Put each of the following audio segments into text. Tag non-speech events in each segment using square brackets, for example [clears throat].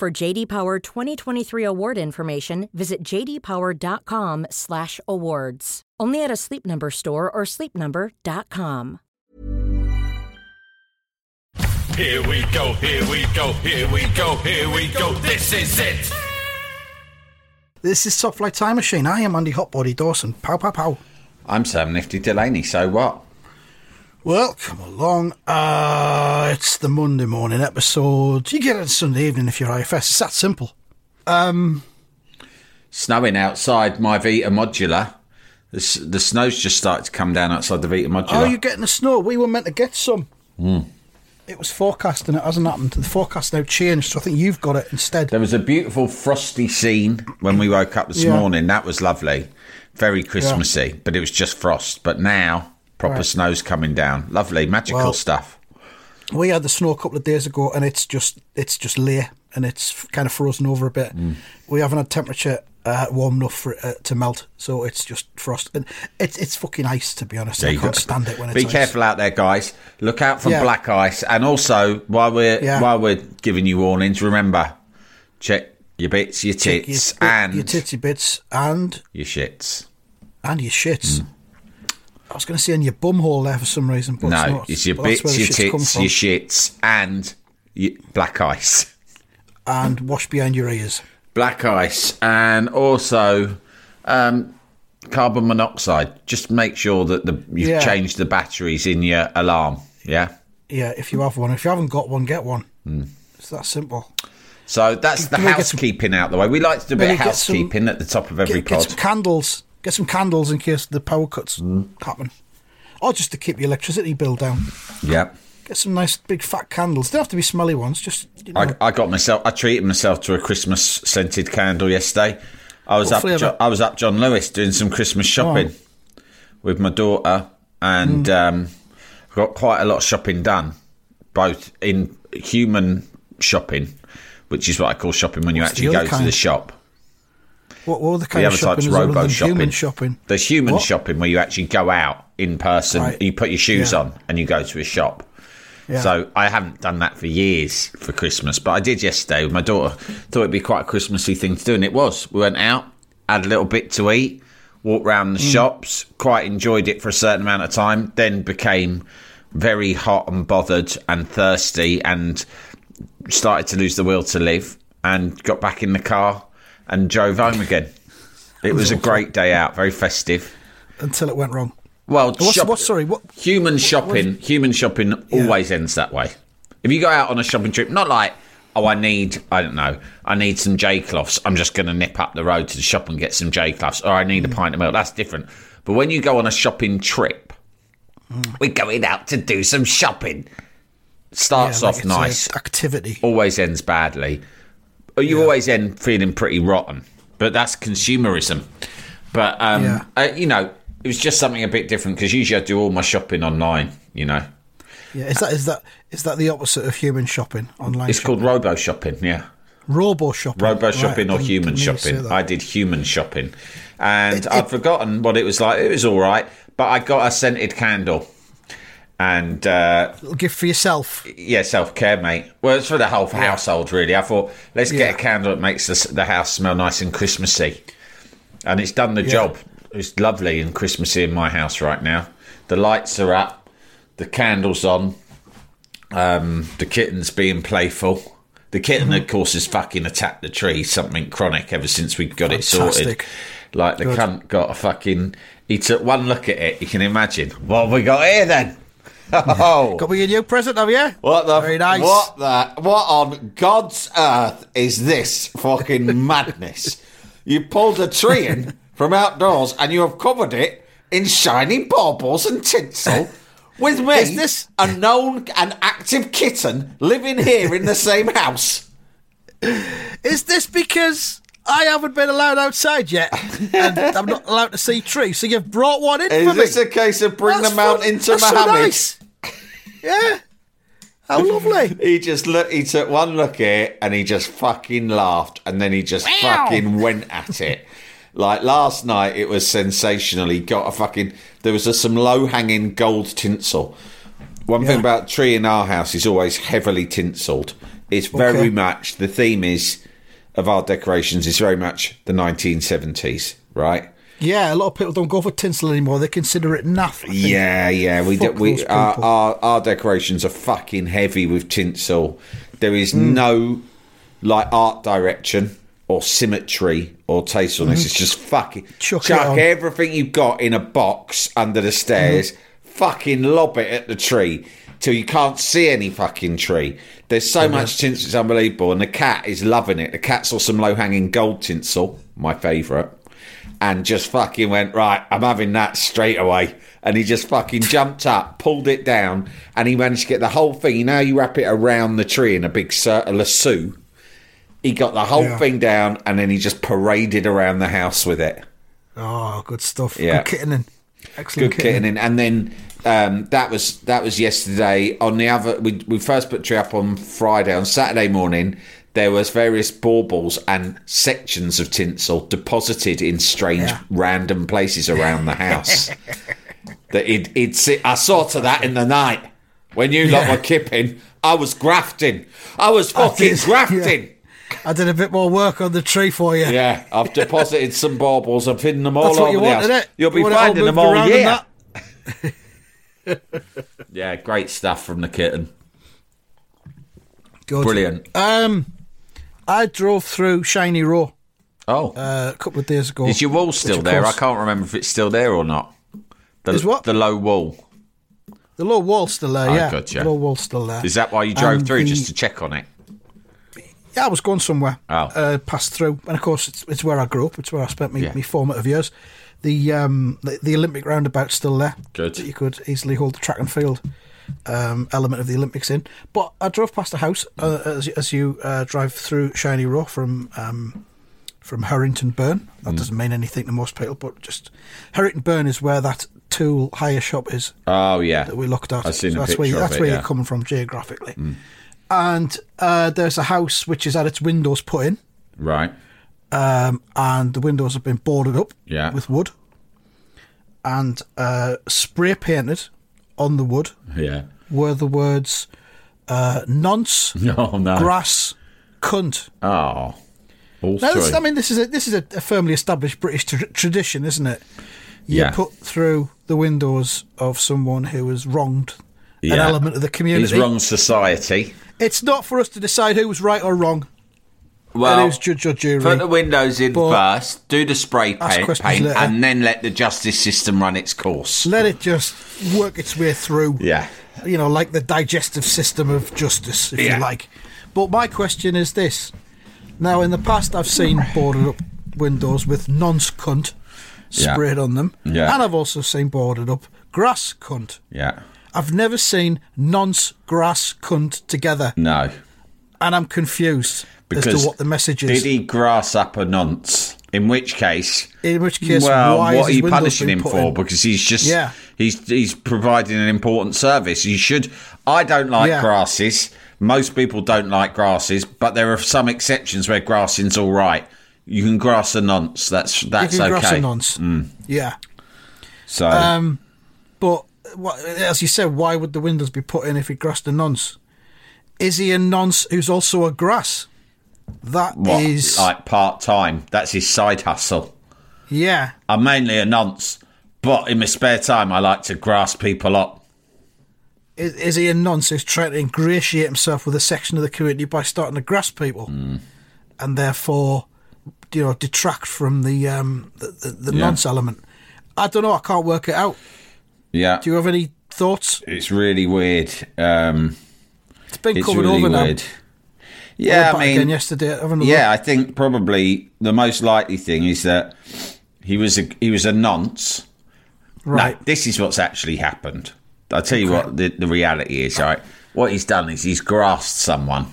For JD Power 2023 award information, visit jdpower.com/awards. Only at a Sleep Number store or sleepnumber.com. Here we go, here we go, here we go, here we go. This is it. This is Top Flight Time Machine. I am Andy Hotbody Dawson. Pow, pow, pow. I'm Sam Nifty Delaney, so what? Well, come along. Uh, it's the Monday morning episode. You get it Sunday evening if you're IFS. It's that simple. Um, Snowing outside my Vita Modular. The, the snow's just started to come down outside the Vita Modular. oh, you're getting the snow. We were meant to get some. It was forecast and it hasn't happened. The forecast now changed, so I think you've got it instead. There was a beautiful frosty scene when we woke up this Yeah. morning. That was lovely. Very Christmassy, but it was just frost. But now, proper Right. snow's coming down. Lovely, magical Well- stuff. We had the snow a couple of days ago, and it's just it's just lay and it's kind of frozen over a bit. Mm. We haven't had temperature uh, warm enough for it uh, to melt, so it's just frost. And it's it's fucking ice to be honest. There I can't stand it when it's Be ice. careful out there, guys. Look out for Yeah. black ice, and also while we're Yeah. while we're giving you warnings, remember check your bits, your tits, your, and your titsy bits and your shits. and your shits. Mm. I was going to say in your bum hole there for some reason, but it's No, not. it's your bits, your shits tits, your shits, and your black ice. and wash behind your ears. Black ice, and also um, carbon monoxide. Just make sure that the you've Yeah. changed the batteries in your alarm. Yeah. Yeah, if you have one. If you haven't got one, get one. Hmm. It's that simple. So that's the get some- housekeeping out the way. We like to do a bit of get some- housekeeping at the top of every Get, get some candles. Get some candles in case the power cuts Hmm. happen. Or just to keep the electricity bill down. yeah. Get some nice big fat candles. They don't have to be smelly ones. Just you know, I, I got myself. I treated myself to a Christmas scented candle yesterday. I was What up. Jo- I was up John Lewis doing some Christmas shopping with my daughter, and Mm. um, got quite a lot of shopping done, both in human shopping, which is what I call shopping when you What's the actually go other to the shop. What, what other kind The of other shopping type's robo shopping. human shopping? There's human What? shopping where you actually go out in person. Right. You put your shoes Yeah. on and you go to a shop. Yeah. So I haven't done that for years for Christmas, but I did yesterday with my daughter. Thought it'd be quite a Christmassy thing to do, and it was. We went out, had a little bit to eat, walked round the Mm. shops, quite enjoyed it for a certain amount of time, then became very hot and bothered and thirsty and started to lose the will to live and got back in the car and drove home again. It was a great day out, very festive. until it went wrong. Well, What's, shop- what? Sorry, what? human shopping human shopping always ends that way if you go out on a shopping trip not like oh i need i don't know i need some j cloths i'm just going to nip up the road to the shop and get some j cloths or i need a mm. pint of milk that's different but when you go on a shopping trip mm. we're going out to do some shopping starts Yeah, like off nice activity. always ends badly Or you always end feeling pretty rotten but that's consumerism but um Yeah. uh, you know it was just something a bit different because usually i do all my shopping online you know Yeah, is that is that is that the opposite of human shopping online? it's shopping? called robo shopping yeah robo shopping. robo Right, shopping or didn't- human didn't mean to say shopping i did human shopping and It- i'd forgotten what it was like it was all right but i got a scented candle and uh, Little gift for yourself. yeah, self care, mate. Well, it's for the whole household, really. I thought let's Yeah. get a candle that makes the, the house smell nice and Christmassy, and it's done the job. It's lovely and Christmassy in my house right now. The lights are up, the candles on, um, the kitten's being playful. The kitten, Mm-hmm. of course, has fucking attacked the tree. Something chronic ever since we got it sorted. Like the Good. cunt got a fucking. He took one look at it. You can imagine what have we got here then. Oh, Got me a new present, have you? what the? Very nice. What the? What on God's earth is this fucking [laughs] madness? You pulled a tree in from outdoors and you have covered it in shiny baubles and tinsel. With me, Is this- a known and active kitten living here in the same house? Is this because I haven't been allowed outside yet and I'm not allowed to see trees? So you've brought one in for Is me? this a case of bring That's the mountain fun. to That's so nice. Yeah. How lovely. [laughs] He just look. He took one look at it and he just fucking laughed, and then he just fucking went at it. Like last night, it was sensational. He got a fucking. There was a, some low hanging gold tinsel. One thing about tree in our house is always heavily tinseled. It's very Okay. much the theme is of our decorations is very much the 1970s, right? Yeah, a lot of people don't go for tinsel anymore. They consider it naff. Yeah, yeah. We do, we our, our our decorations are fucking heavy with tinsel. There is Hmm. no like art direction or symmetry or tastefulness. It's just fucking. Chuck chuck, everything you've got in a box under the stairs. Fucking lob it at the tree till you can't see any fucking tree. There's so much tinsel, it's unbelievable, and the cat is loving it. The cat saw some low hanging gold tinsel, my favourite and just fucking went right. I'm having that straight away. And he just fucking jumped up, pulled it down, and he managed to get the whole thing. You know, you wrap it around the tree in a big cir- a lasso. He got the whole Yeah. thing down, and then he just paraded around the house with it. Oh, good stuff. Yeah. Good kittening. Excellent Good kitting in, and then um, that was that was yesterday. On the other, we we first put tree up on Friday. On Saturday morning, there was various baubles and sections of tinsel deposited in strange, Yeah. random places around the house. [laughs] that it it. I saw to that in the night when you lot Yeah. were kipping. I was grafting. I was fucking did, grafting. I did a bit more work on the tree for you. Yeah, I've deposited some baubles. I've hidden them all That's over you the wanted, house. it? You'll be You finding them all year. [laughs] Yeah, great stuff from the kitten. Good. Brilliant. Um, I drove through Shiney Row Oh, uh, a couple of days ago. is your wall still there? I can't remember if it's still there or not. The, Is what? The low wall. The low wall's still there, Oh, yeah. gotcha. The low wall's still there. Is that why you drove through the- just to check on it? Yeah, I was going somewhere. Oh. Uh, passed through, and of course, it's, it's where I grew up. It's where I spent my, Yeah. my formative years. The, um, the the Olympic roundabout's still there. Good. You could easily hold the track and field um, element of the Olympics in. But I drove past a house uh, as, as you uh, drive through Shiney Row from um, from Herrington Burn. Mm. That doesn't mean anything to most people, but just Herrington Burn is where that tool hire shop is Oh yeah, that we looked at. I've seen So that's where, you- that's it, where yeah. you're coming from geographically. And uh, there's a house which is had its windows put in, Right. um, and the windows have been boarded up Yeah. with wood and uh, spray painted on the wood Yeah. were the words uh, nonce, [laughs] Oh no. grass, cunt. oh. All Now, this. I mean, this is a this is a, a firmly established British tr- tradition, isn't it? You Yeah. put through the windows of someone who has wronged an element of the community. He's wrong society. It's not for us to decide who was right or wrong. Well, and judge or jury. put the windows in But- first, do the spray paint, paint and then let the justice system run its course. Let it just work its way through. Yeah. You know, like the digestive system of justice, if Yeah. you like. But my question is this. Now, in the past, I've seen boarded up windows with nonce cunt Yeah. sprayed on them. Yeah. And I've also seen boarded up grass cunt. Yeah. I've never seen nonce, grass, cunt together, No. and I'm confused as Because to what the message is. Did he grass up a nonce? In which case, In which case, well, why what is are you punishing him for? in? Because he's just Yeah. he's he's providing an important service. You should. I don't like Yeah. grasses. Most people don't like grasses, but there are some exceptions where grassing's all right. You can grass a nonce. That's You that's can okay. Mm. grass a nonce. Yeah. So Um, but what, as you said, why would the windows be put in if he grassed a nonce? Is he a nonce who's also a grass? That is, what, like part time? That's his side hustle. yeah. I'm mainly a nonce, but in my spare time, I like to grass people up. Is, is he a nonce who's trying to ingratiate himself with a section of the community by starting to grass people, Hmm. and therefore, you know, detract from the um, the, the, the Yeah. nonce element? I don't know. I can't work it out. Yeah, Do you have any thoughts? it's really weird. Um, It's been it's covered really over now. weird. I Yeah, I mean, again yesterday. Yeah. I think probably the most likely thing is that he was a he was a nonce. right. No, this is what's actually happened. I'll tell you what the, the reality is, right? What he's done is he's grasped someone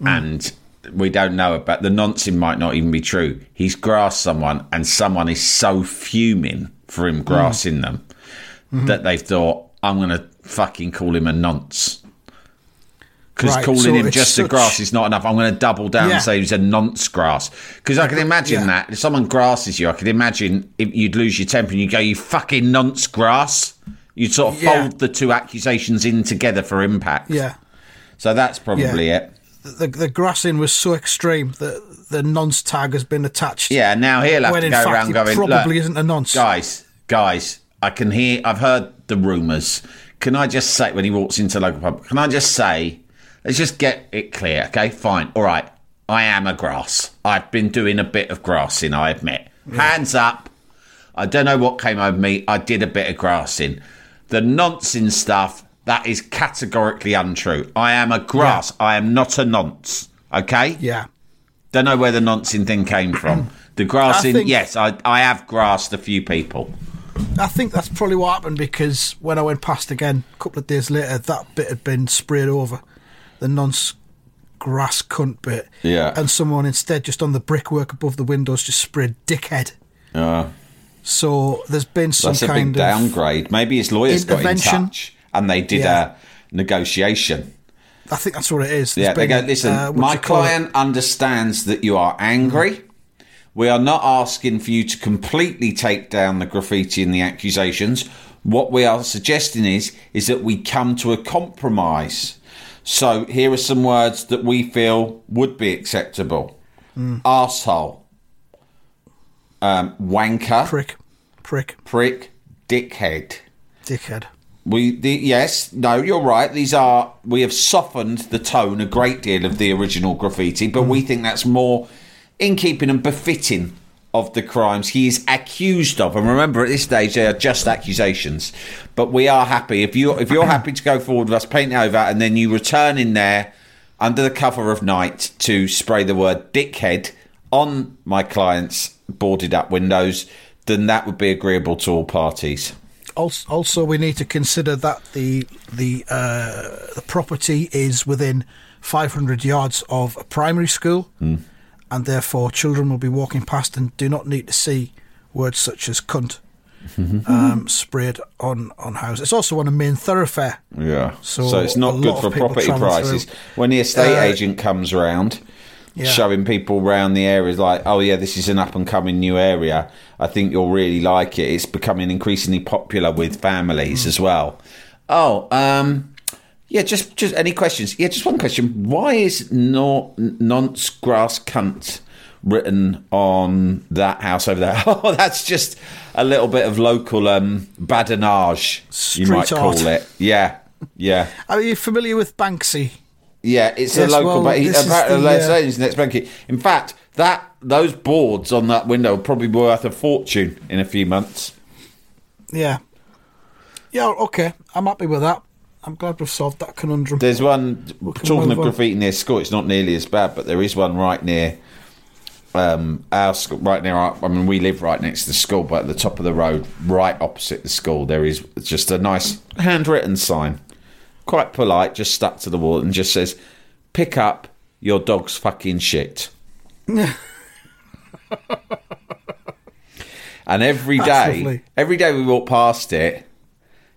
Mm. and we don't know about the nonsense might not even be true. He's grassed someone, and someone is so fuming for him grassing them that they've thought, "I'm going to fucking call him a nonce." Because Right, calling so him just a grass is not enough. I'm going to double down Yeah. and say he's a nonce grass. Because I can imagine Yeah. that if someone grasses you, I can imagine if you'd lose your temper and you go, "You fucking nonce grass." You'd sort of Yeah. fold the two accusations in together for impact. Yeah. So that's probably it. The, the grassing was so extreme that the nonce tag has been attached. Yeah, now he'll have when to go fact around going, probably "Look, isn't a nonce. guys, guys, I can hear, I've heard the rumours. Can I just say, when he walks into local pub, can I just say, let's just get it clear, okay? Fine, all right. I am a grass. I've been doing a bit of grassing, I admit. Hands up. I don't know what came over me. I did a bit of grassing. The nonsense stuff, that is categorically untrue. I am a grass. I am not a nonce, okay? Yeah. Don't know where the nonsense thing came from. [clears throat] The grassing, think- yes, I, I have grassed a few people. I think that's probably what happened because when I went past again a couple of days later, that bit had been sprayed over. The nonce grass cunt bit. Yeah. And someone instead, just on the brickwork above the windows, just sprayed dickhead. So there's been some That's a big kind of. downgrade. Maybe his lawyers got in touch and they did Yeah. a negotiation. I think that's what it is. There's Yeah, they go, listen, uh, my it? client understands that you are angry. We are not asking for you to completely take down the graffiti and the accusations. What we are suggesting is is that we come to a compromise. So here are some words that we feel would be acceptable. Hmm. Arsehole. Um, wanker. Prick. Prick. prick, dickhead. Dickhead. We the, yes, no, you're right. These are we have softened the tone a great deal of the original graffiti, but we think that's more in keeping and befitting of the crimes he is accused of. And remember, at this stage, they are just accusations. But we are happy if you if you're happy to go forward with us, paint over, and then you return in there under the cover of night to spray the word dickhead on my client's boarded up windows, then that would be agreeable to all parties. Also, also, we need to consider that the the uh, the property is within 500 yards of a primary school, Hmm. And therefore children will be walking past and do not need to see words such as "cunt" um, sprayed on on houses. It's also on a main thoroughfare. Yeah. So So, it's not good for property prices. through. When the estate Uh, agent comes around, Yeah. showing people around the areas like, oh yeah, this is an up and coming new area. I think you'll really like it. It's becoming increasingly popular with Mm. families as well. Oh, um, yeah. Just, just any questions? Yeah, just one question. Why is no nonce grass cunt written on that house over there? [laughs] Oh, that's just a little bit of local um, badinage, you Street might call it. Yeah, yeah. Are you familiar with Banksy? Yeah, it's Yes, a local. well, but he, this is apparently, the, uh, next Banksy. In fact, that those boards on that window will probably worth a fortune in a few months. Yeah. Yeah. Okay. I'm happy with that. I'm glad we've solved that conundrum. There's one talking of graffiti near school. It's not nearly as bad, but there is one right near um, our school. Right near our. I mean, we live right next to the school, but at the top of the road, right opposite the school, there is just a nice handwritten sign, quite polite, just stuck to the wall, and just says, "Pick up your dog's fucking shit." [laughs] And every day, every day we walk past it,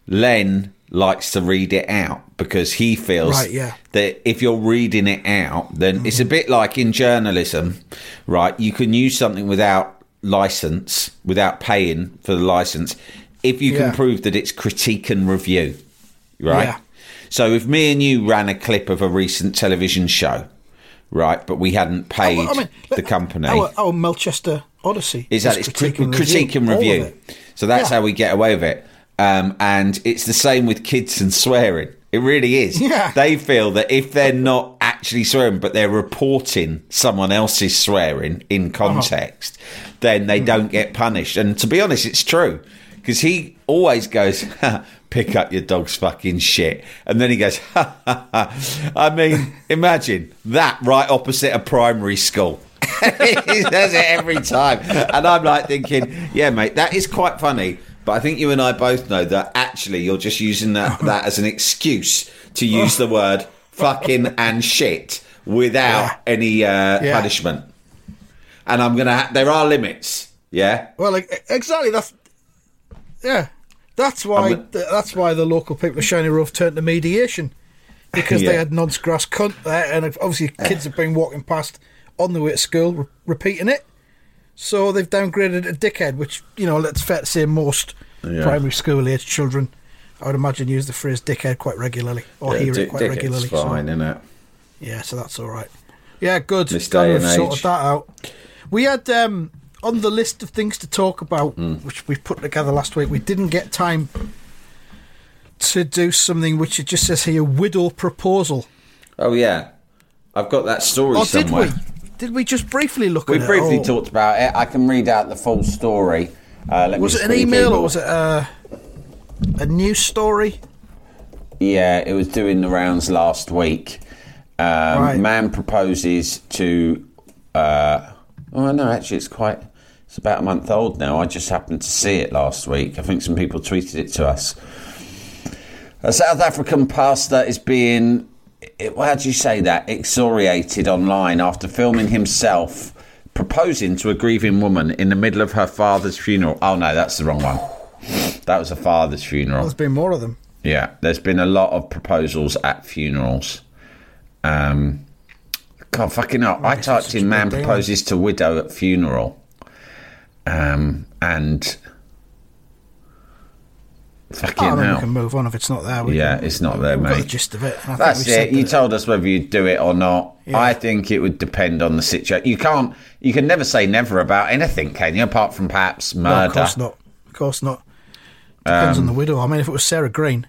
Len likes to read it out because he feels Right, yeah. that if you're reading it out, then it's a mm-hmm. bit like in journalism, right? You can use something without license, without paying for the license, if you Yeah. can prove that it's critique and review, right? Yeah. So if me and you ran a clip of a recent television show, right, but we hadn't oh, paid I mean, the company. Our, our Melchester Odyssey. Is that it's critique, critique and all of review. So that's how we get away with it. Um, and it's the same with kids and swearing. It really is. Yeah. They feel that if they're not actually swearing, but they're reporting someone else's swearing in context, then they don't get punished. And to be honest, it's true. Because he always goes, pick up your dog's fucking shit. And then he goes, ha, ha, ha. I mean, imagine that right opposite a primary school. [laughs] he says it every time. And I'm like thinking, yeah, mate, that is quite funny. But I think you and I both know that actually you're just using that, [laughs] that as an excuse to use the word fucking and shit without Yeah. any uh, Yeah. punishment. And I'm gonna. Ha- there are limits. Yeah. Well, like, exactly. That's yeah. That's why. That's why the local people of Shiny Roof turned to mediation because they Yeah. had nonce grass cunt there, and obviously kids have been walking past on the way to school re- repeating it. So they've downgraded a dickhead, which you know, let's fair to say most Yeah. primary school age children, I would imagine, use the phrase dickhead quite regularly or hear it quite regularly. so- fine, isn't it? yeah, so that's all right. Yeah, good. This Glad we've sorted that out. We had um, on the list of things to talk about, Hmm. which we put together last week. We didn't get time to do something which it just says here: widow proposal. Oh yeah, I've got that story Or did somewhere. we? Did we just briefly look We at briefly it? or talked about it. I can read out the full story. Uh, let Was it an email or was it a, a news story? Yeah, it was doing the rounds last week. Um, Right. Man proposes to. Uh, oh no, actually, it's quite. It's about a month old now. I just happened to see it last week. I think some people tweeted it to us. A South African pastor is being. It- How do you say that? Exoriated online after filming himself proposing to a grieving woman in the middle of her father's funeral. Oh no, that's the wrong one. That was a father's funeral. There's been more of them. Yeah, there's been a lot of proposals at funerals. Um, God, fucking hell. I typed in man proposes to widow at funeral. Um, and. Fucking Oh, hell. we can move on if it's not there. We Yeah, can- it's not there, we've got the gist of it. and I think That's it. You that- told us whether you'd do it or not. Yeah. I think it would depend on the situation. You can't. You can never say never about anything, can you? Apart from perhaps murder. No, of course not. Of course not. Depends on the widow. I mean, if it was Sarah Greene.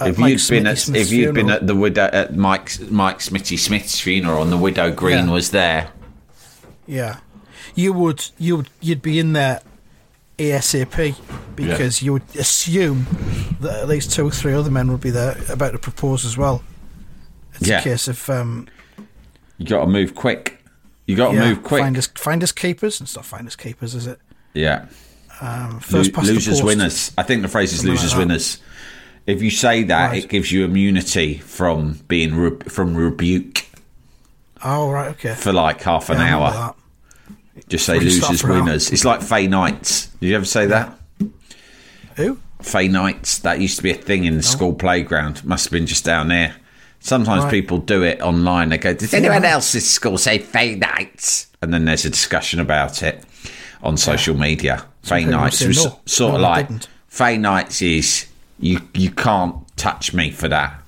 Um, if you'd been at Smith's if you'd been at the widow at Mike Mike Smitty Smith's funeral and the widow Greene Yeah. was there, Yeah, you would you would you'd be in there ASAP because you would assume that at least two or three other men would be there about to propose as well. It's Yeah. a case of um, you got to move quick. You got to yeah, move quick. Find us, find us keepers. It's not find us keepers, is it? yeah, Um, Lo- first the losers winners. I think the phrase is Something like losers that. winners. If you say that, Right. it gives you immunity from being re- from rebuke Oh right, okay. for like half an Yeah, hour. Just say Well, you start losers for an hour. winners. It's like Fainites. Did you ever say that? Who? Fainites. That used to be a thing in the school playground. Must have been just down there. Sometimes Right. people do it online. They go, "Does anyone else at school say Fainites?" And then there's a discussion about it on social media. Fainites was no. sort No, of like. Fainites is you you can't touch me for that.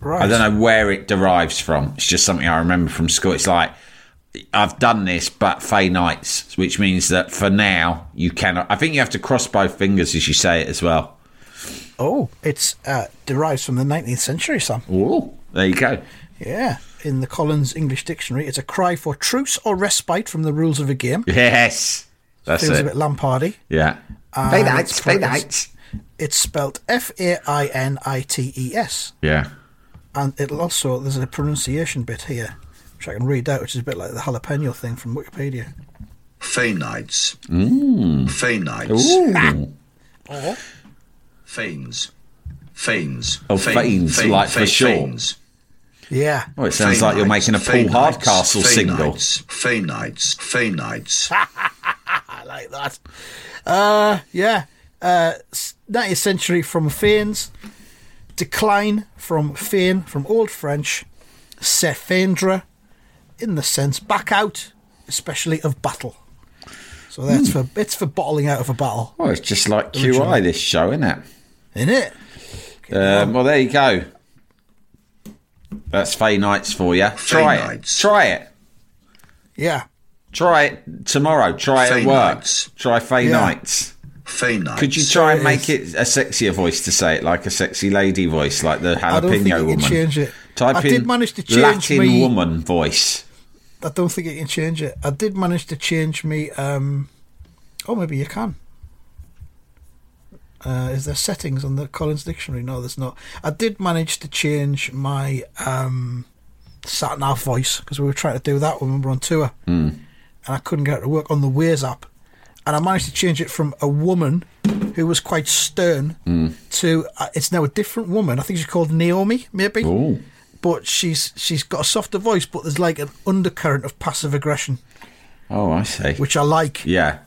Right. I don't know where it derives from. It's just something I remember from school. It's like I've done this, but Fainites, which means that for now you cannot. I think you have to cross both fingers as you say it as well. Oh, it's uh, derives from the 19th century, Sam. Ooh, there you go. Yeah. In the Collins English Dictionary, it's a cry for truce or respite from the rules of a game. Yes, that's Feels a it. bit Lampardy. Yeah. And Fay it's Nights, Fay pronounced- Nights. It's spelt F A I N I T E S. Yeah. And it'll also, there's a pronunciation bit here, which I can read out, which is a bit like the jalapeno thing from Wikipedia. Fainites. Fainites. Ooh. Fanes. Fanes. Oh, Fane- fanes, fane- like for sure. fanes. Yeah. Oh, it sounds like you're making a Paul Fainites, Hardcastle single. Fainites. Fainites. [laughs] I like that. Uh, yeah. Uh, s- 19th century from Fanes. Decline from Feign, from Old French. Sefendra, in the sense back out, especially of battle. So that's Hmm. for it's for bottling out of a battle, Oh, it's just like QI, this show, isn't it? isn't it? Um, well, there you go. That's Fainites for you. Try it. Nights. Try it. Yeah. Try it tomorrow. Try it Fay at work. Nights. Try Fay Yeah. Nights. Fainites. Could you try and it make is. it a sexier voice to say it, like a sexy lady voice, like the I don't think jalapeno you woman? change it. Type I in did manage to change Latin me- woman voice. I don't think you can change it. I did manage to change me. Um, oh, maybe you can. Uh, is there settings on the Collins Dictionary? No, there's not. I did manage to change my um, sat nav voice because we were trying to do that when we were on tour, Hmm. and I couldn't get it to work on the Waze app. And I managed to change it from a woman who was quite stern Hmm. to uh, it's now a different woman. I think she's called Naomi, maybe. Ooh. But she's she's got a softer voice, but there's like an undercurrent of passive aggression, Oh, I see. which I like. Yeah.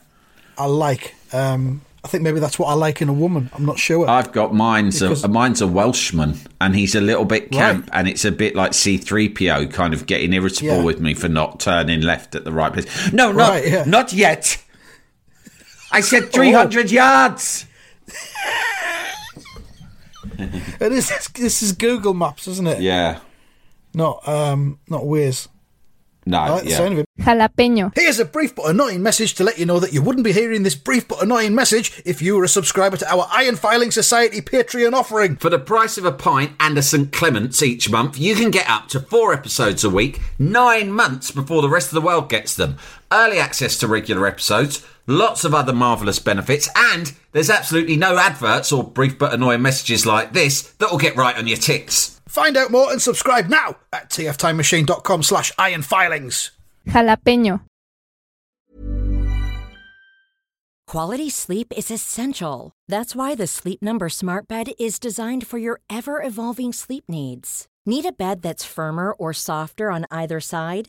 I like. Um, I think maybe that's what I like in a woman. I'm not sure. I've got mine's Because- a mine's a Welshman, and he's a little bit camp, Right. and it's a bit like C-3PO, kind of getting irritable Yeah. with me for not turning left at the right place. No, not Right, yeah. not yet. I said [laughs] three hundred yards. [laughs] it is. This is Google Maps, isn't it? Yeah. Not um, not Waze. No. I like the yeah. sound of it. Jalapeño. Here's a brief but annoying message to let you know that you wouldn't be hearing this brief but annoying message if you were a subscriber to our Iron Filing Society Patreon offering. For the price of a pint and a St Clements each month, you can get up to four episodes a week, nine months before the rest of the world gets them. Early access to regular episodes, lots of other marvellous benefits, and there's absolutely no adverts or brief but annoying messages like this that will get right on your tits. Find out more and subscribe now at tftimemachine.com slash ironfilings. Jalapeño. Quality sleep is essential. That's why the Sleep Number Smart Bed is designed for your ever evolving sleep needs. Need a bed that's firmer or softer on either side?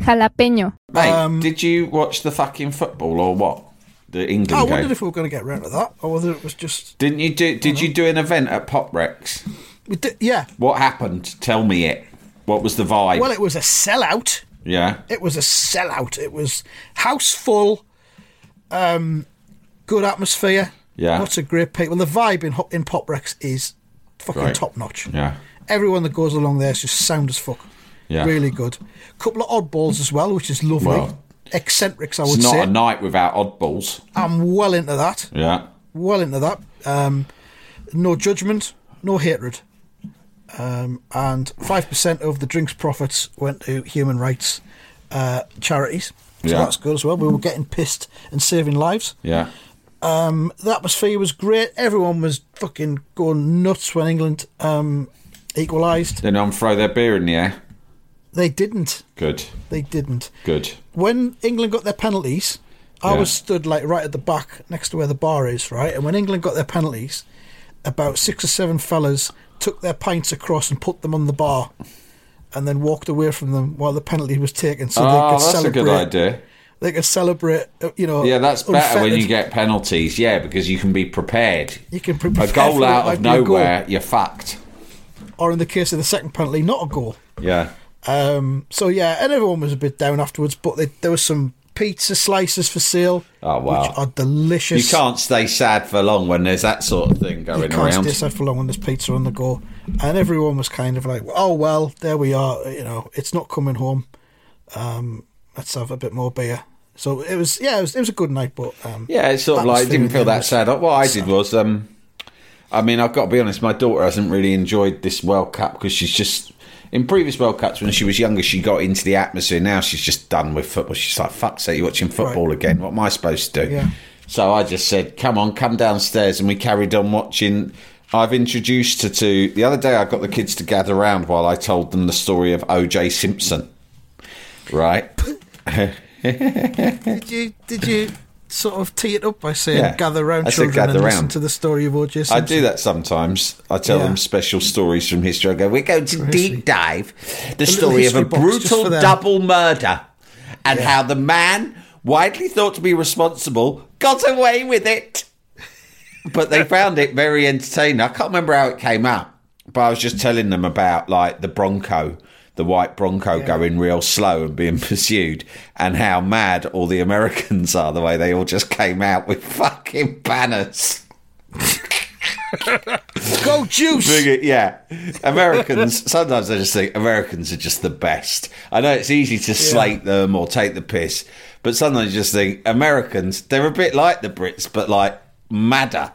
Jalapeño. Mate, Um, did you watch the fucking football or what? The England I game. wondered if we were going to get round to that or whether it was just. Didn't you do? Did you do an event at Pop Recs? We did, yeah. What happened? Tell me it. What was the vibe? Well, it was a sellout. yeah. It was a sellout. It was house full, um, good atmosphere. Yeah. Lots of great people. The vibe in, in Pop Recs is fucking Great. top notch. Yeah. Everyone that goes along there is just sound as fuck. Yeah. Really good. Couple of oddballs as well, which is lovely. Well, Eccentrics, I would not say. Not a night without oddballs. I'm well into that. Yeah. Well into that. Um, no judgment, no hatred. Um, and 5% of the drinks profits went to human rights uh, charities. So Yeah. that's good as well. We were getting pissed and saving lives. Yeah. The atmosphere was great. Everyone was fucking going nuts when England um, equalised. Then on throw their beer in the air. They didn't. Good. They didn't. Good. when England got their penalties, I Yeah. was stood like right at the back next to where the bar is, right? And when England got their penalties, about six or seven fellas took their pints across and put them on the bar and then walked away from them while the penalty was taken so oh, they could that's a celebrate. good idea. They could celebrate, uh, you know. Yeah, that's better when you get penalties. Yeah, because you can be prepared. You can pre- a goal out of nowhere, you're fucked. Or in the case of the second penalty, not a goal. Yeah. Um, so yeah, and everyone was a bit down afterwards, but they, there was some pizza slices for sale, Oh, wow. which are delicious. You can't stay sad for long when there's that sort of thing going around. you can't around. stay sad for long when there's pizza on the go. And everyone was kind of like, "Oh well, there we are. You know, it's not coming home. Um, let's have a bit more beer." So it was, yeah, it was, it was a good night, but um, Yeah, it's sort of like, it didn't feel that sad. What I did was, um, I mean, I've got to be honest, my daughter hasn't really enjoyed this World Cup because she's just, in previous World Cups when she was younger, she got into the atmosphere. Now she's just done with football. She's like, fuck's sake, you're watching football Right. again. What am I supposed to do? Yeah. So I just said, come on, come downstairs. And we carried on watching. I've introduced her to, the other day I got the kids to gather around while I told them the story of OJ Simpson. Right? [laughs] did you did you sort of tee it up by saying Yeah. gather round I children gather and listen to the story of O.J. I do that sometimes. I tell Yeah. them special stories from history. I go, we're going to deep dive the little story of a history box just brutal double murder and how the man, widely thought to be responsible, got away with it. But they found it very entertaining. I can't remember how it came out, but I was just telling them about like the Bronco, the white Bronco going real slow and being [laughs] pursued, and how mad all the Americans are. The way they all just came out with fucking banners. Go juice. Yeah. Americans, [laughs] sometimes I just think Americans are just the best. I know it's easy to slate them or take the piss, but sometimes you just think Americans, they're a bit like the Brits, but like madder.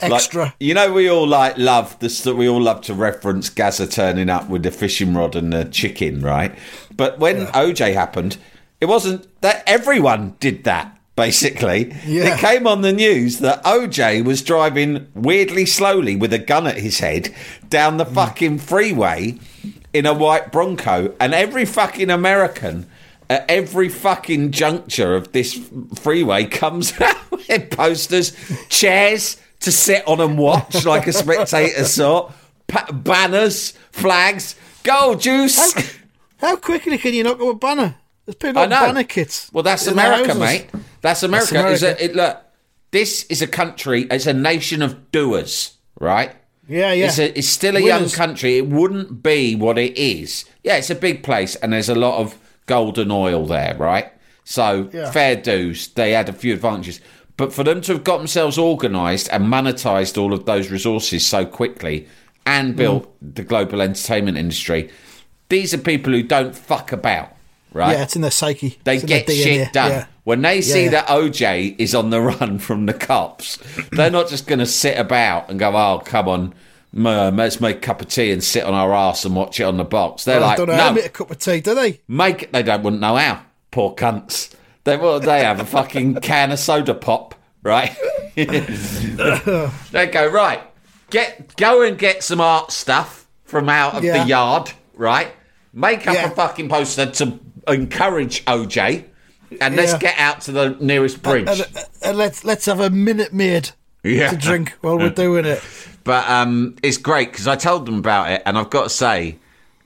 Like, Extra. you know, we all like love the st- we all love to reference Gazza turning up with the fishing rod and the chicken, right? But when OJ happened, it wasn't that everyone did that. [laughs] Basically, Yeah. it came on the news that OJ was driving weirdly slowly with a gun at his head down the mm. fucking freeway in a white Bronco, and every fucking American at every fucking juncture of this freeway comes [laughs] out with posters, chairs to sit on and watch like a spectator sort. pa- banners, flags, go juice. How quickly can you knock up a banner? There's people I know. banner kits. Well, that's America, mate. That's America. That's It's a- it, look, this is a country. It's a nation of doers, right? Yeah, yeah. It's, a, it's still a young country. It wouldn't be what it is. Yeah, it's a big place, and there's a lot of golden oil there, right? So Yeah. fair dues. They had a few advantages, but for them to have got themselves organised and monetised all of those resources so quickly and built Mm. the global entertainment industry, these are people who don't fuck about, right? Yeah, it's in their psyche. They It's get shit done. Yeah. When they see yeah. that OJ is on the [laughs] run from the cops, they're not just going to sit about and go, "Oh, come on, let's make a cup of tea and sit on our ass and watch it on the box." They're like, don't know how to "No, make a cup of tea, do they? make it." They don't wouldn't know how. Poor cunts. They well, they have a fucking can of soda pop, right? they go right. Get go and get some art stuff from out of Yeah. the yard, right? Make up Yeah. a fucking poster to encourage OJ, and let's get out to the nearest bridge. And, and let's let's have a minute maid Yeah. to drink while we're doing it. But um, it's great because I told them about it, and I've got to say,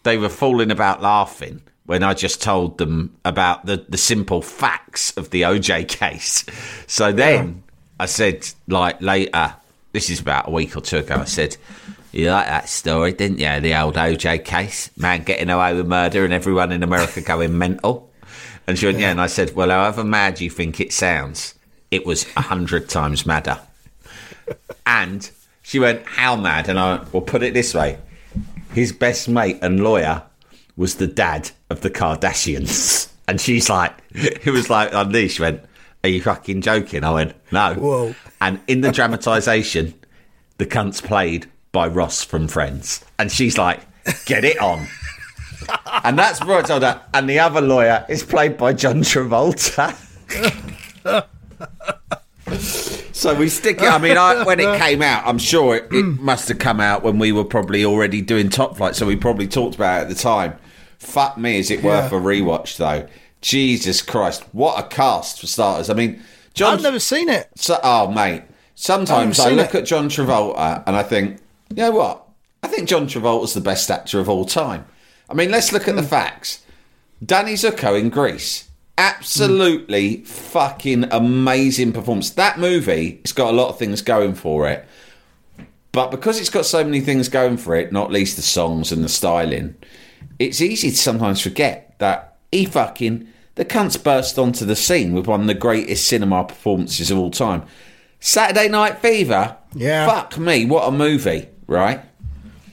they were falling about laughing when I just told them about the, the simple facts of the OJ case. So then I said, like later, this is about a week or two ago, I said, You like that story, didn't you? The old OJ case, man getting away with murder and everyone in America going mental. And she went, Yeah. And I said, Well, however mad you think it sounds, it was a hundred times madder. And she went, How mad? And I went, Well, put it this way his best mate and lawyer was the dad of the Kardashians. And she's like, [laughs] It was like on this. She went, Are you fucking joking? I went, No. Whoa. And in the dramatisation, the cunt's played by Ross from Friends. And she's like, Get it on. And that's what I told her. And the other lawyer is played by John Travolta. [laughs] So we stick it. I mean, I, when it came out, I'm sure it, it must have come out when we were probably already doing Top Flight, so we probably talked about it at the time. Fuck me, is it worth a rewatch though? Jesus Christ, what a cast for starters. I mean, John. I've never seen it. So, oh, mate. Sometimes I look seen at John Travolta and I think, you know what? I think John Travolta's the best actor of all time. I mean, let's look at the hmm. facts. Danny Zuko in Grease. Absolutely hmm. fucking amazing performance. That movie, it's got a lot of things going for it. But because it's got so many things going for it, not least the songs and the styling, it's easy to sometimes forget that he fucking the cunts burst onto the scene with one of the greatest cinema performances of all time. Saturday Night Fever. Yeah. Fuck me, what a movie, right?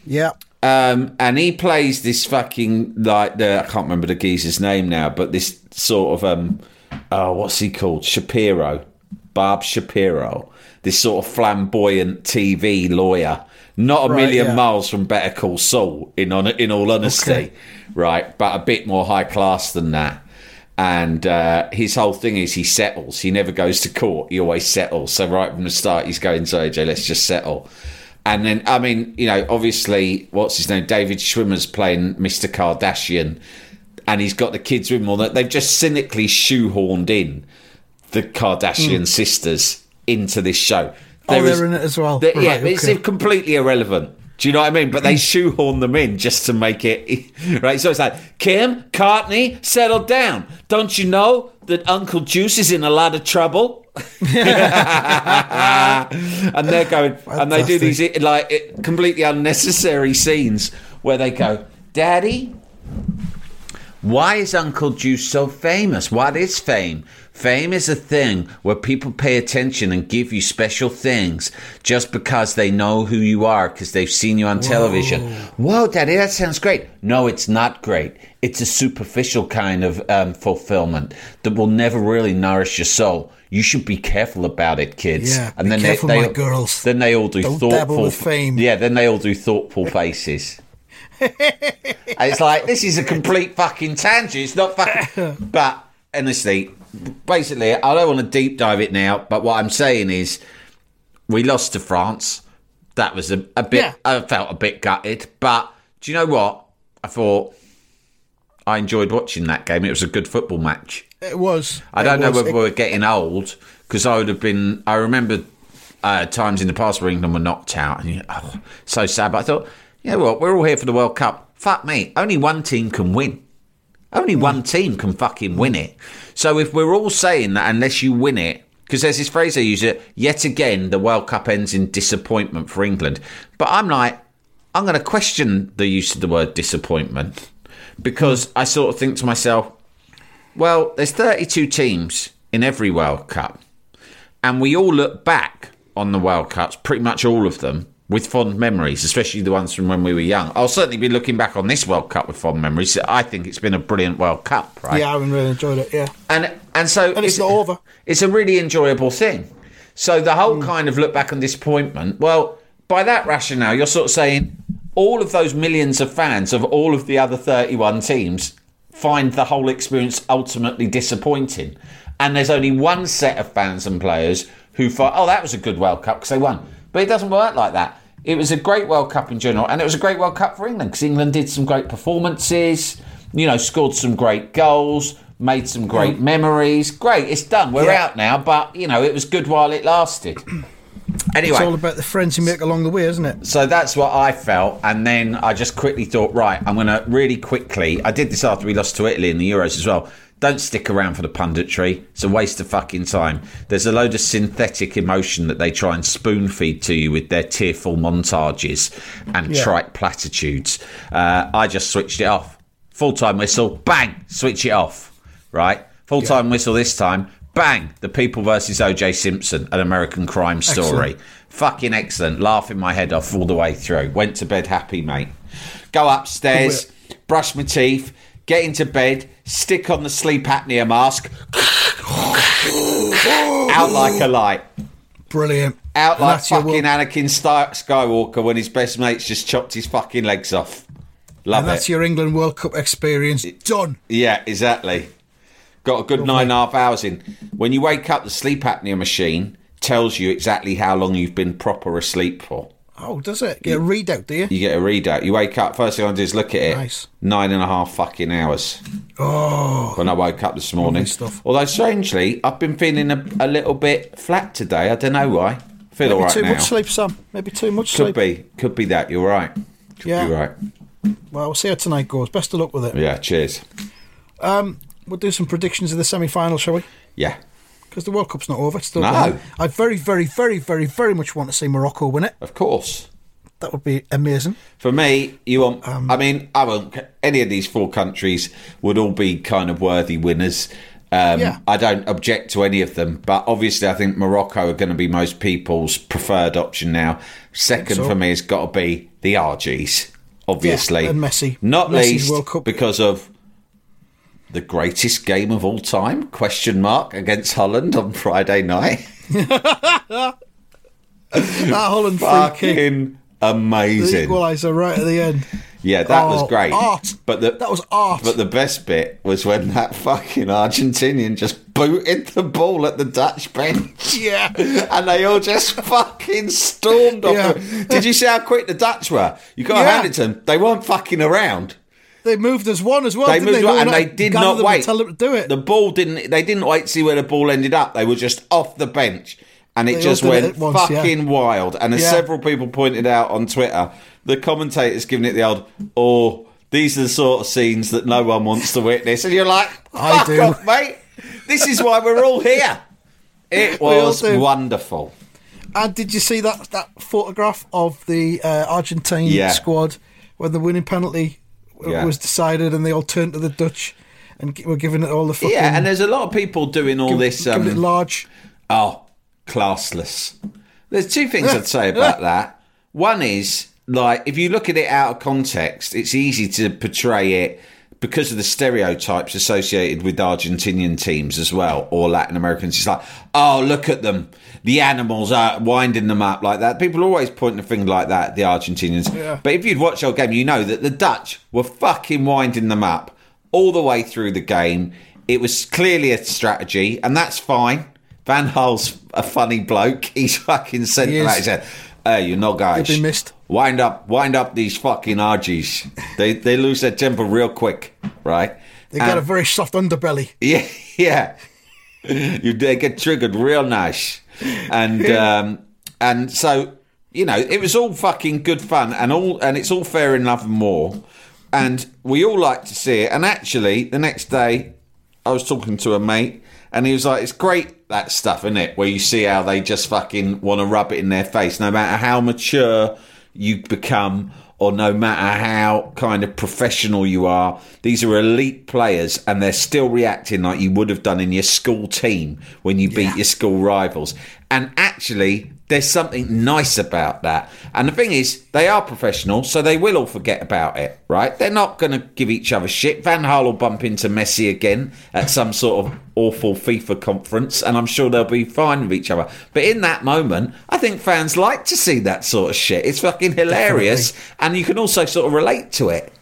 Yeah. Um, and he plays this fucking like the I can't remember the geezer's name now, but this sort of um, oh, what's he called? Shapiro, Bob Shapiro. This sort of flamboyant TV lawyer, not a Right, million yeah. miles from Better Call Saul. In on in all honesty, Okay. right? But a bit more high class than that. And uh, his whole thing is he settles. He never goes to court. He always settles. So right from the start, he's going, "So AJ, let's just settle." And then, I mean, you know, obviously, what's his name? David Schwimmer's playing Mr. Kardashian, and he's got the kids with him. All that they've just cynically shoehorned in the Kardashian sisters into this show. Oh, they're in it as well. there- yeah, Right, it's completely irrelevant. Do you know what I mean? But they [laughs] shoehorn them in just to make it right. So it's like Kim, Kourtney, settle down. Don't you know that Uncle Juice is in a lot of trouble? [laughs] and they're going, and they do these like eh, completely unnecessary scenes where they go, "Daddy, why is Uncle Juice so famous? What is fame? Fame is a thing where people pay attention and give you special things just because they know who you are because they've seen you on television. Whoa, Daddy, that sounds great. No, it's not great. It's a superficial kind of um, fulfillment that will never really nourish your soul. You should be careful about it, kids. Yeah, be careful, my girls. Then they all do Don't thoughtful fame. Yeah, then they all do thoughtful faces. [laughs] And it's like this is a complete fucking tangent. It's not fucking. [laughs] But honestly, basically, I don't want to deep dive it now. But what I'm saying is, we lost to France. That was a, a bit. Yeah. I felt a bit gutted. But do you know what? I thought I enjoyed watching that game. It was a good football match. It was. I don't know was. whether It- we're getting old because I would have been. I remember uh, times in the past where England were knocked out, and oh, so sad. But I thought, you know what? We're all here for the World Cup. Fuck me. Only one team can win. Only one team can fucking win it. So if we're all saying that unless you win it, because there's this phrase they use it, yet again the World Cup ends in disappointment for England. But I'm like, I'm going to question the use of the word disappointment because I sort of think to myself, well, there's 32 teams in every World Cup, and we all look back on the World Cups, pretty much all of them, with fond memories, especially the ones from when we were young. I'll certainly be looking back on this World Cup with fond memories. I think it's been a brilliant World Cup, right? Yeah, I haven't really enjoyed it. Yeah, And and so and it's not over. it's a really enjoyable thing. So the whole mm. kind of look back on disappointment. Well, by that rationale, you're sort of saying all of those millions of fans of all of the other 31 teams find the whole experience ultimately disappointing. And there's only one set of fans and players who thought, oh, that was a good World Cup because they won. But it doesn't work like that. It was a great World Cup in general, and it was a great World Cup for England because England did some great performances, you know, scored some great goals, made some great mm. memories. Great, it's done. We're Yeah. out now, but, you know, it was good while it lasted. [clears throat] Anyway, It's all about the friends you make along the way, isn't it? so that's what I felt, and then I just quickly thought, right, I'm going to really quickly. I did this after we lost to Italy in the Euros as well. Don't stick around for the punditry; it's a waste of fucking time. There's a load of synthetic emotion that they try and spoon feed to you with their tearful montages and Yeah. trite platitudes. Uh, I just switched it off. Full time whistle, bang, switch it off. Right, full time whistle this time. Bang! The People versus O.J. Simpson, an American crime story. Excellent. Fucking excellent. Laughing my head off all the way through. Went to bed happy, mate. Go upstairs, brush my teeth, get into bed, stick on the sleep apnea mask, out like a light. Brilliant. Out like fucking Anakin Skywalker when his best mates just chopped his fucking legs off. Love And it. that's your England World Cup experience done. Yeah, exactly. Got a good nine and a half hours in. When you wake up, the sleep apnea machine tells you exactly how long you've been proper asleep for. Oh, does it? Get a readout, do you? You get a readout. You wake up, first thing I do is look at it. Nice. Nine and a half fucking hours. Oh. When I woke up this morning. stuff. Although, strangely, I've been feeling a, a little bit flat today. I don't know why. Feel Maybe all right too now. much sleep, Sam. Maybe too much Could sleep. be. Could be that. You're right. Could Yeah. be right. Well, we'll see how tonight goes. Best of luck with it. Yeah, cheers. Um, We'll do some predictions of the semi-final, shall we? Yeah. Because the World Cup's not over. It's still No. going. I very, very, very, very, very much want to see Morocco win it. Of course. That would be amazing. For me, you want. Um, I mean, I won't. Any of these four countries would all be kind of worthy winners. Um, Yeah. I don't object to any of them, but obviously, I think Morocco are going to be most people's preferred option now. Second so. for me has got to be the Argies, obviously, Yeah, and Messi. Not Messi's least because of the greatest game of all time? Question mark against Holland on Friday night. That Holland. Fucking amazing. equaliser right at the end. Yeah, that Oh, was great. art. But the, That was art. But the best bit was when that fucking Argentinian just booted the ball at the Dutch bench. Yeah. And they all just fucking stormed off. Yeah. Did you see how quick the Dutch were? You got to Yeah. hand it to them. They weren't fucking around. They moved as one as well. They didn't moved they? on, and they did not wait. Tell them to do it. The ball didn't. They didn't wait to see where the ball ended up. They were just off the bench, and it They just it went at once, yeah. fucking wild. And as Yeah. several people pointed out on Twitter, the commentators giving it the old, "Oh, these are the sort of scenes that no one wants to witness," and you're like, [laughs] I "Fuck do. off, mate! This is why we're all here." It was wonderful. And did you see that that photograph of the uh, Argentine Yeah. squad when the winning penalty Yeah. was decided and they all turned to the Dutch and were giving it all the fucking Yeah, and there's a lot of people doing all give- this. giving it Um, large. Oh, classless. There's two things I'd say about [laughs] that. One is, like, if you look at it out of context, it's easy to portray it because of the stereotypes associated with Argentinian teams as well, or Latin Americans. It's like, oh, look at them. The animals are winding them up like that. People always point a thing like that, the Argentinians. Yeah. But if you'd watched our game, you know that the Dutch were fucking winding them up all the way through the game. It was clearly a strategy, and that's fine. Van Gaal's a funny bloke. [laughs] He's fucking sent He out. He said, "Hey, you know, guys, missed. wind up, wind up these fucking Argies. They they lose their temper real quick, right? They got And- a very soft underbelly. [laughs] yeah, yeah. [laughs] you they get triggered real nice, and um, and so you know it was all fucking good fun, and all and it's all fair enough and more, and we all like to see it. And actually, the next day, I was talking to a mate, and he was like, "It's great that stuff, isn't it? Where you see how they just fucking want to rub it in their face, no matter how mature you become." Or no matter how kind of professional you are, these are elite players and they're still reacting like you would have done in your school team when you beat your school rivals. And actually, there's something nice about that. And the thing is, they are professional, so they will all forget about it, right? They're not going to give each other shit. Van Gaal will bump into Messi again at some sort of awful FIFA conference, and I'm sure they'll be fine with each other. But in that moment, I think fans like to see that sort of shit. It's fucking hilarious, and you can also sort of relate to it.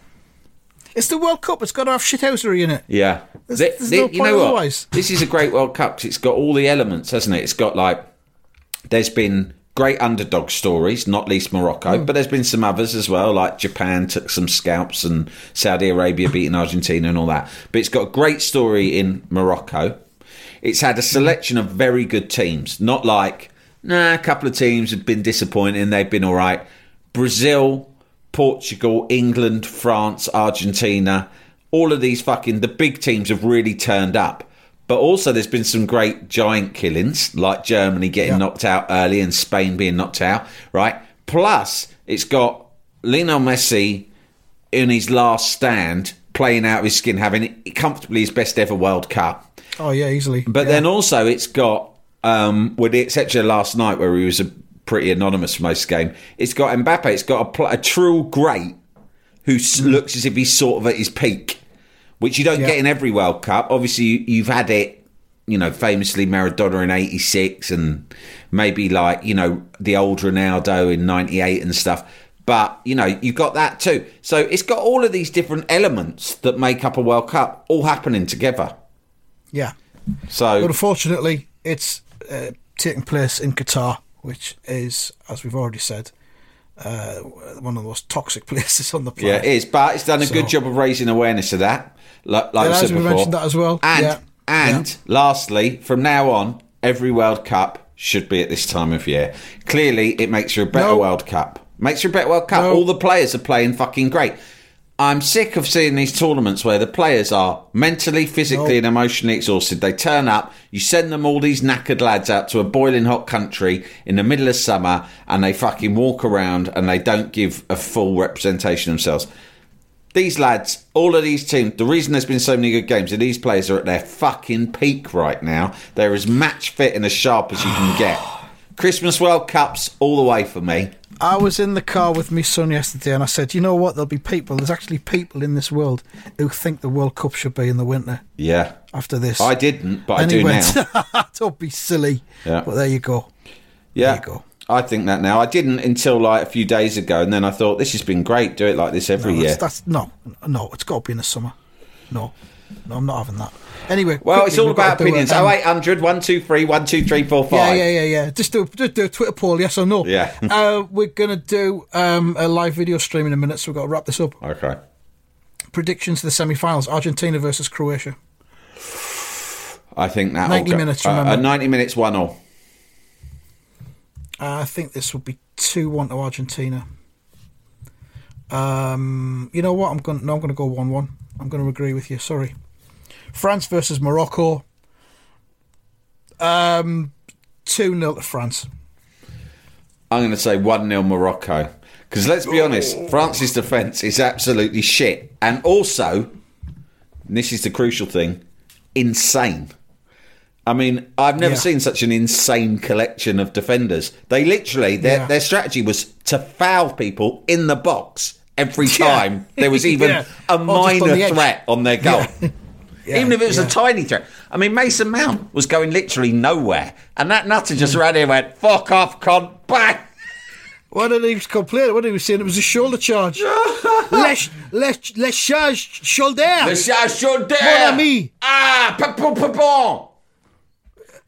It's the World Cup. It's got to have shithousery in it. Yeah. There's- Th- there's th- no you know what? This is a great World Cup 'cause it's got all the elements, hasn't it? It's got like, there's been great underdog stories, not least Morocco, Hmm. but there's been some others as well, like Japan took some scalps and Saudi Arabia beating Argentina and all that. But it's got a great story in Morocco. It's had a selection of very good teams, not like, nah, a couple of teams have been disappointing, they've been all right. Brazil, Portugal, England, France, Argentina, all of these fucking the big teams have really turned up. But also there's been some great giant killings, like Germany getting Yeah. knocked out early and Spain being knocked out, right? Plus, it's got Lionel Messi in his last stand, playing out of his skin, having comfortably his best ever World Cup. Oh yeah, easily. But Yeah. then also it's got, um, with the exception of last night where he was a pretty anonymous for most game, it's got Mbappe. It's got a, pl- a true great who s- looks as if he's sort of at his peak, which you don't Yeah. get in every World Cup. Obviously, you, you've had it, you know, famously Maradona in '86 and maybe like you know the old Ronaldo in '98 and stuff. But you know you've got that too. So it's got all of these different elements that make up a World Cup all happening together. yeah. So But unfortunately, it's uh, taking place in Qatar, which is, as we've already said, uh, one of the most toxic [laughs] places on the planet. Yeah, it is, but it's done a good job of raising awareness of that. Like, like I has, said we before. mentioned that as well. And Yeah. and lastly, from now on, every World Cup should be at this time of year. Clearly, it makes you a better No. World Cup. Makes you a better World Cup. No. All the players are playing fucking great. I'm sick of seeing these tournaments where the players are mentally, physically, and emotionally exhausted. They turn up, you send them all these knackered lads out to a boiling hot country in the middle of summer, and they fucking walk around and they don't give a full representation themselves these lads, all of these teams, the reason there's been so many good games is these players are at their fucking peak right now. They're as match fit and as sharp as you can get. [sighs] Christmas World Cups all the way for me. I was in the car with my son yesterday and I said, you know what? There'll be people, there's actually people in this world who think the World Cup should be in the winter Yeah. after this. I didn't, but I and do he went, now. [laughs] don't be silly. Yeah. But there you go. Yeah. you go. I think that now. I didn't until like a few days ago, and then I thought this has been great. Do it like this every No, year. that's, that's no, no. It's got to be in the summer. No, no, I'm not having that. Anyway, well, it's all we've got about to do opinions. a, um, 0800 123 12345. Yeah, yeah, yeah, yeah. Just do, just do a Twitter poll, yes or no. Yeah. [laughs] uh, we're gonna do um, a live video stream in a minute, so we've got to wrap this up. Okay. Predictions to the semi-finals: Argentina versus Croatia. I think that 90 minutes, Uh, remember. uh, 90 minutes, one all. Uh, I think this would be two one to Argentina. Um, you know what? I'm going. No, I'm going to go one one. I'm going to agree with you. Sorry. France versus Morocco. Um, two 0 to France. I'm going to say 1 0 Morocco. Because let's be honest, France's defence is absolutely shit. And also, and this is the crucial thing, insane. I mean, I've never Yeah. seen such an insane collection of defenders. They literally, their, Yeah. their strategy was to foul people in the box every [laughs] Yeah. time there was even [laughs] Yeah. a Or just on minor the threat on their goal. [laughs] Yeah, Even if it was yeah. a tiny threat. I mean, Mason Mount was going literally nowhere. And that nutter just ran in and went, fuck off, con, bang! [laughs] What did he was complaining? What did he was saying? It was a shoulder charge. [laughs] les, les, les charge shoulder. Le chat chaud Mon ami. Ah.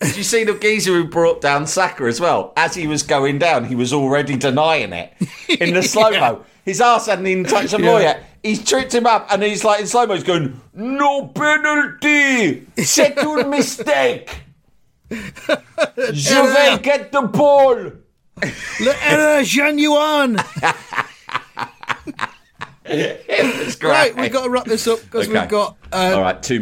Did you see the geezer who brought down Saka as well? As he was going down, he was already denying it [laughs] in the slow mo. His ass hadn't even touched the ball Yeah. yet. He's tripped him up, and he's like in slow mo. He's going, "No penalty. [laughs] Une mistake. Je vais get the ball." Le erreur genuine. [laughs] It's great. right, we've got to wrap this up because Okay. we've got. Uh, All right, two.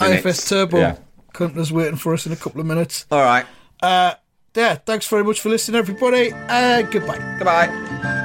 IFS Turbo. Yeah. Waiting for us in a couple of minutes. All right. Uh, yeah, thanks very much for listening, everybody. Uh, goodbye. Goodbye.